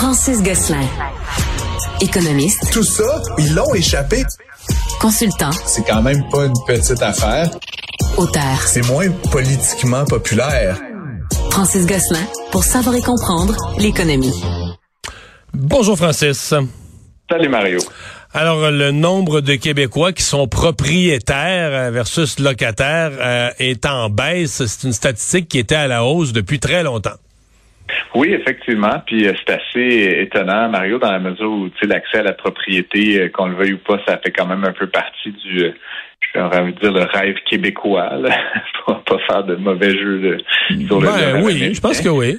Francis Gosselin. Économiste. Tout ça, ils l'ont échappé. Consultant. C'est quand même pas une petite affaire. Auteur. C'est moins politiquement populaire. Francis Gosselin, pour savoir et comprendre l'économie. Bonjour Francis. Salut Mario. Alors, le nombre de Québécois qui sont propriétaires euh, versus locataires euh, est en baisse. C'est une statistique qui était à la hausse depuis très longtemps. Oui, effectivement. Puis euh, c'est assez étonnant, Mario, dans la mesure où l'accès à la propriété, qu'on le veuille ou pas, ça fait quand même un peu partie du j'aurais envie de dire le rêve québécois, là, pour pas faire de mauvais jeux de, sur le ben, Oui, je pense que oui.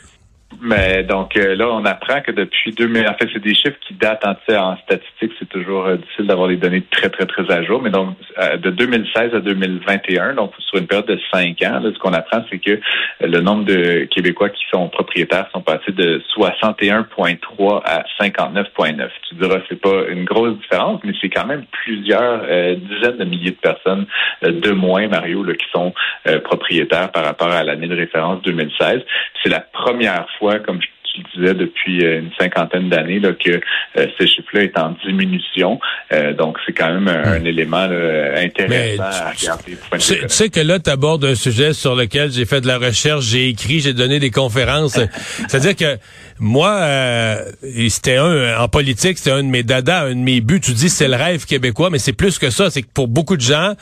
Mais donc euh, là, on apprend que depuis 2000, en fait, c'est des chiffres qui datent en, en statistique, c'est toujours euh, difficile d'avoir les données très, très, très à jour. Mais donc, euh, de 2016 à 2021, donc sur une période de cinq ans, là, ce qu'on apprend, c'est que le nombre de Québécois qui sont propriétaires sont passés de 61,3 à 59,9. Tu diras, c'est pas une grosse différence, mais c'est quand même plusieurs dizaines de milliers de personnes de moins, Mario, là, qui sont propriétaires par rapport à l'année de référence 2016. C'est la première fois comme je tu le disais depuis euh, une cinquantaine d'années, là, que euh, ce chiffre-là est en diminution. Euh, donc, c'est quand même un, hmm. élément intéressant à regarder. Tu, sais que là, tu abordes un sujet sur lequel j'ai fait de la recherche, j'ai écrit, j'ai donné des conférences. C'est-à-dire que moi, c'était un en politique, c'était un de mes dadas, un de mes buts. Tu dis c'est le rêve québécois, mais c'est plus que ça. C'est que pour beaucoup de gens,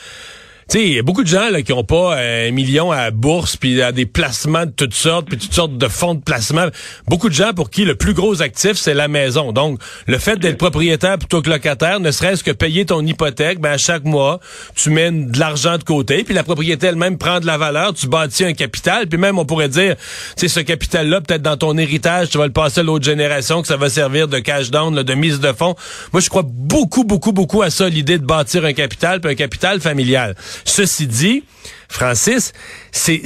sais, il y a beaucoup de gens là, qui ont pas euh, un million à bourse, puis à des placements de toutes sortes, puis toutes sortes de fonds de placement. Beaucoup de gens pour qui le plus gros actif, c'est la maison. Donc, le fait d'être propriétaire plutôt que locataire, ne serait-ce que payer ton hypothèque, ben à chaque mois, tu mets de l'argent de côté, puis la propriété elle-même prend de la valeur, tu bâtis un capital, puis même on pourrait dire, tu sais, ce capital-là, peut-être dans ton héritage, tu vas le passer à l'autre génération, que ça va servir de cash down, de mise de fonds. Moi, je crois beaucoup, beaucoup, beaucoup à ça, l'idée de bâtir un capital, puis un capital familial. Ceci dit, Francis, c'est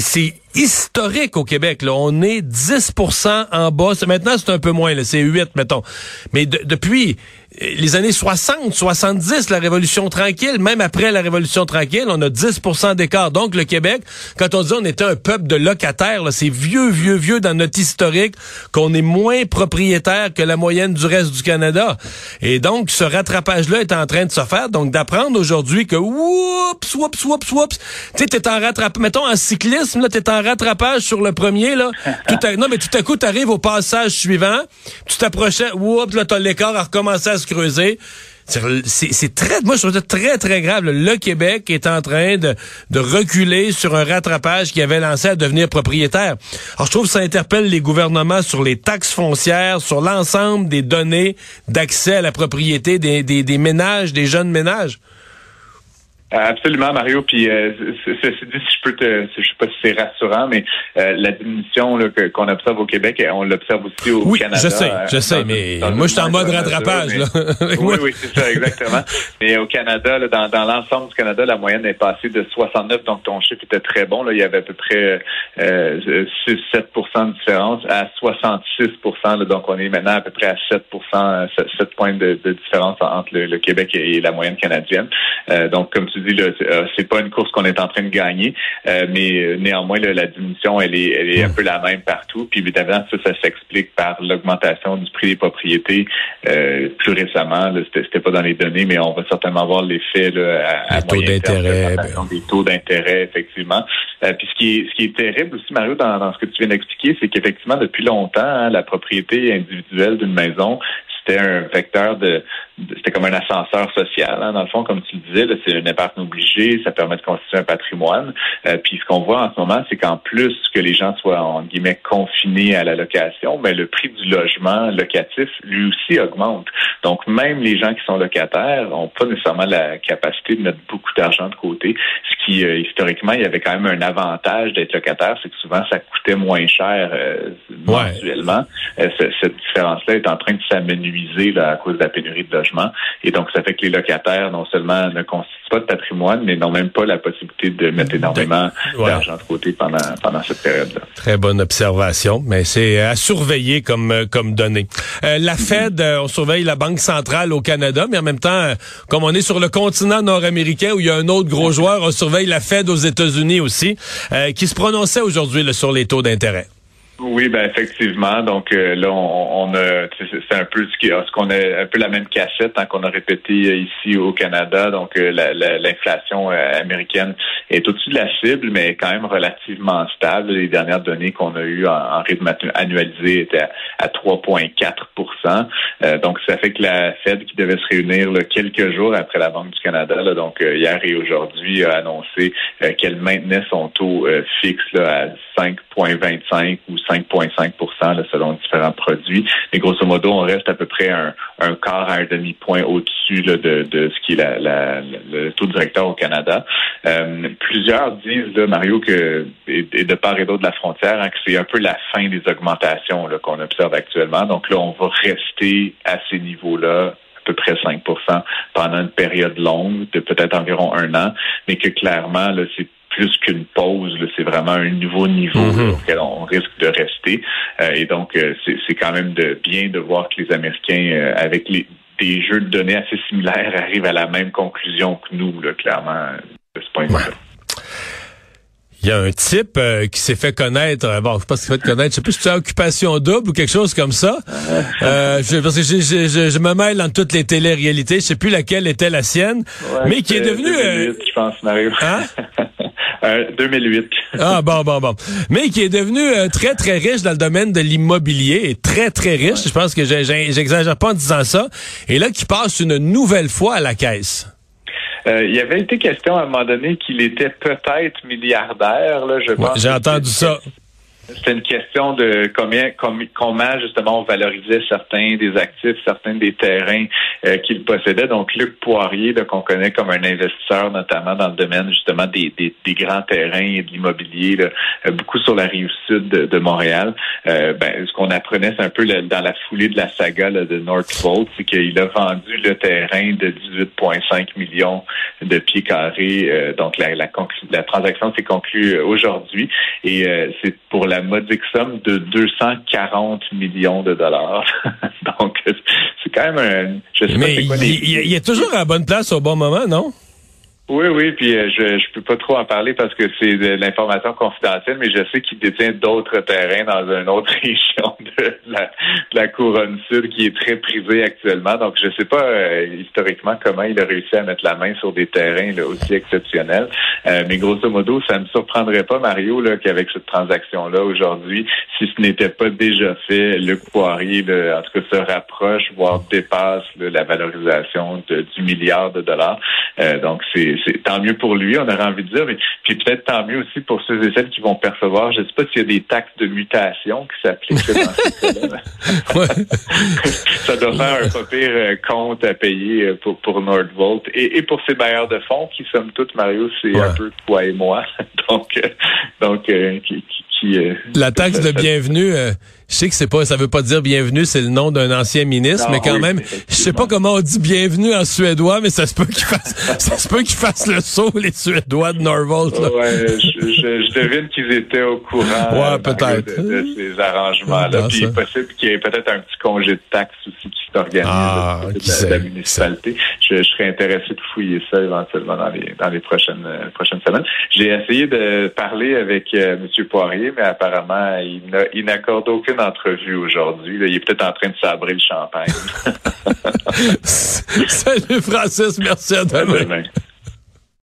historique au Québec. Là. On est 10% en bas. Maintenant, c'est un peu moins. C'est 8, mettons. Mais depuis les années 60, 70, la Révolution tranquille, même après la Révolution tranquille, on a 10% d'écart. Donc, le Québec, quand on dit on était un peuple de locataires, c'est vieux, vieux, vieux dans notre historique qu'on est moins propriétaire que la moyenne du reste du Canada. Et donc, ce rattrapage-là est en train de se faire. Donc, d'apprendre aujourd'hui que, oups, oups, oups, oups, tu t'es en rattrapage, mettons, en cyclisme, là, t'es en rattrapage sur le premier, là. Tout à, non, mais tout à coup, t'arrives au passage suivant, tu t'approchais, oups, là, t'as l'écart à recommencer à se creuser. C'est très, moi je trouve ça très très grave. Le Québec est en train de, reculer sur un rattrapage qui avait lancé à devenir propriétaire. Alors je trouve que ça interpelle les gouvernements sur les taxes foncières, sur l'ensemble des données d'accès à la propriété des ménages, des jeunes ménages. Absolument, Mario. Puis, euh, ceci dit, si je peux te, je sais pas si c'est rassurant, mais euh, la diminution qu'on observe au Québec, on l'observe aussi au oui, Canada. je sais, je sais, mais moi, je suis en mode rattrapage. oui, oui, c'est ça, exactement. mais au Canada, là, dans, dans l'ensemble du Canada, la moyenne est passée de 69, donc ton chiffre était très bon. Là, il y avait à peu près euh, 6-7% de différence à 66 là, Donc, on est maintenant à peu près à 7% 7 points de, de différence entre le, le, Québec et la moyenne canadienne. Euh, donc, comme tu euh, c'est pas une course qu'on est en train de gagner, euh, mais euh, néanmoins, la diminution, elle est, elle est un peu la même partout. Puis évidemment, ça, ça s'explique par l'augmentation du prix des propriétés plus récemment. C'était pas dans les données, mais on va certainement voir l'effet à, à taux d'intérêt, ben. des taux d'intérêt, effectivement. puis ce qui est ce qui est terrible aussi, Mario, dans, ce que tu viens d'expliquer, c'est qu'effectivement, depuis longtemps, hein, la propriété individuelle d'une maison, c'était un vecteur de, c'était comme un ascenseur social, hein, dans le fond, comme tu le disais, c'est une épargne obligée, ça permet de constituer un patrimoine. Euh, puis ce qu'on voit en ce moment, c'est qu'en plus que les gens soient en guillemets confinés à la location, mais le prix du logement locatif lui aussi augmente. Donc même les gens qui sont locataires n'ont pas nécessairement la capacité de mettre beaucoup d'argent de côté. Ce qui euh, historiquement, il y avait quand même un avantage d'être locataire, c'est que souvent ça coûtait moins cher euh, mensuellement. Euh, cette différence-là est en train de s'amenuiser à cause de la pénurie de logement. Et donc, ça fait que les locataires, non seulement ne constituent pas de patrimoine, mais n'ont même pas la possibilité de mettre énormément d'argent de côté pendant, pendant cette période-là. Très bonne observation, mais c'est à surveiller comme, euh, comme données. Euh, la Fed, euh, on surveille la Banque centrale au Canada, mais en même temps, comme on est sur le continent nord-américain où il y a un autre gros joueur, on surveille la Fed aux États-Unis aussi, qui se prononçait aujourd'hui sur les taux d'intérêt. Oui, ben effectivement. Donc euh, là, on, on a, c'est un peu ce qui, ce qu'on a, un peu la même cassette hein, qu'on a répété ici au Canada. Donc euh, l'inflation euh, américaine est au-dessus de la cible, mais quand même relativement stable. Les dernières données qu'on a eues en, rythme annualisé étaient à, 3,4% Donc ça fait que la Fed, qui devait se réunir là, quelques jours après la Banque du Canada, là, donc hier et aujourd'hui, a annoncé qu'elle maintenait son taux fixe là, à 5,25 ou 5,5% selon différents produits. Mais grosso modo, on reste à peu près un, quart à un demi-point au-dessus de, ce qui est le taux directeur au Canada. Euh, plusieurs disent, Mario, que et, de part et d'autre de la frontière, hein, que c'est un peu la fin des augmentations qu'on observe actuellement. Donc là, on va rester à ces niveaux-là à peu près 5% pendant une période longue de peut-être environ un an, mais que clairement, là, c'est plus qu'une pause. C'est vraiment un nouveau niveau mhm. auquel on risque de rester. Euh, et donc, euh, c'est quand même de, bien de voir que les Américains, euh, avec les, des jeux de données assez similaires, arrivent à la même conclusion que nous, là, clairement, de ce point de vue. Il y a un type qui s'est fait connaître, bon, je sais pas ce qu'il fait connaître, je sais plus si c'est occupation double ou quelque chose comme ça. je, parce que je, me mêle dans toutes les télé-réalités, je sais plus laquelle était la sienne, mais qui est devenu... je pense, Mario. Hein? 2008. ah bon, bon, bon. Mais qui est devenu euh, très, très riche dans le domaine de l'immobilier, et très, très riche. Je pense que j'exagère pas en disant ça. Et là, qui passe une nouvelle fois à la caisse. Euh, il y avait été question à un moment donné qu'il était peut-être milliardaire. Là, je J'ai entendu ça. C'était une question de combien, comment justement on valorisait certains des actifs, certains des terrains euh, qu'il possédait. Donc Luc Poirier, qu'on connaît comme un investisseur notamment dans le domaine justement des, des, grands terrains et de l'immobilier, euh, beaucoup sur la rive sud de, Montréal. Euh, ben, ce qu'on apprenait, c'est un peu dans la foulée de la saga de Northvolt, c'est qu'il a vendu le terrain de 18,5 millions de pieds carrés. donc la, la, la transaction s'est conclue aujourd'hui et c'est pour la modique somme de 240 millions de dollars. Donc, c'est quand même un... Je sais Mais pas il, il, est toujours à la bonne place au bon moment, non? Oui, oui, puis euh, je je peux pas trop en parler parce que c'est de l'information confidentielle, mais je sais qu'il détient d'autres terrains dans une autre région de la, couronne sud qui est très prisée actuellement. Donc, je sais pas euh, historiquement comment il a réussi à mettre la main sur des terrains aussi exceptionnels. Euh, mais grosso modo, ça ne me surprendrait pas, Mario, là, qu'avec cette transaction-là aujourd'hui, si ce n'était pas déjà fait, Luc Poirier, en tout cas, se rapproche, voire dépasse la valorisation de, du milliard de dollars. donc, c'est c'est tant mieux pour lui, on aurait envie de dire, mais puis peut-être tant mieux aussi pour ceux et celles qui vont percevoir. Je ne sais pas s'il y a des taxes de mutation qui s'appliquent dans ce cas-là. Ça doit faire un pas pire euh, compte à payer euh, pour, pour Nordvolt et, et pour ses bailleurs de fonds qui, somme toute, Mario, c'est un peu toi et moi. donc, euh, donc qui, la taxe de bienvenue, euh, je sais que c'est pas, ça veut pas dire bienvenue, c'est le nom d'un ancien ministre, mais quand même, je sais pas comment on dit bienvenue en suédois, mais ça se peut qu'ils fassent, ça se peut qu'ils fassent le saut les Suédois de Norvolt. Ouais, je, devine qu'ils étaient au courant. Ouais, peut-être. De, ces arrangements-là. Puis il est possible qu'il y ait peut-être un petit congé de taxe aussi qui ah, de, la, municipalité. Je, serais intéressé de fouiller ça éventuellement dans les dans les prochaines euh, prochaines semaines. J'ai essayé de parler avec euh, M. Poirier, mais apparemment, il n'accorde aucune entrevue aujourd'hui. Il est peut-être en train de sabrer le champagne. Salut Francis, merci à demain.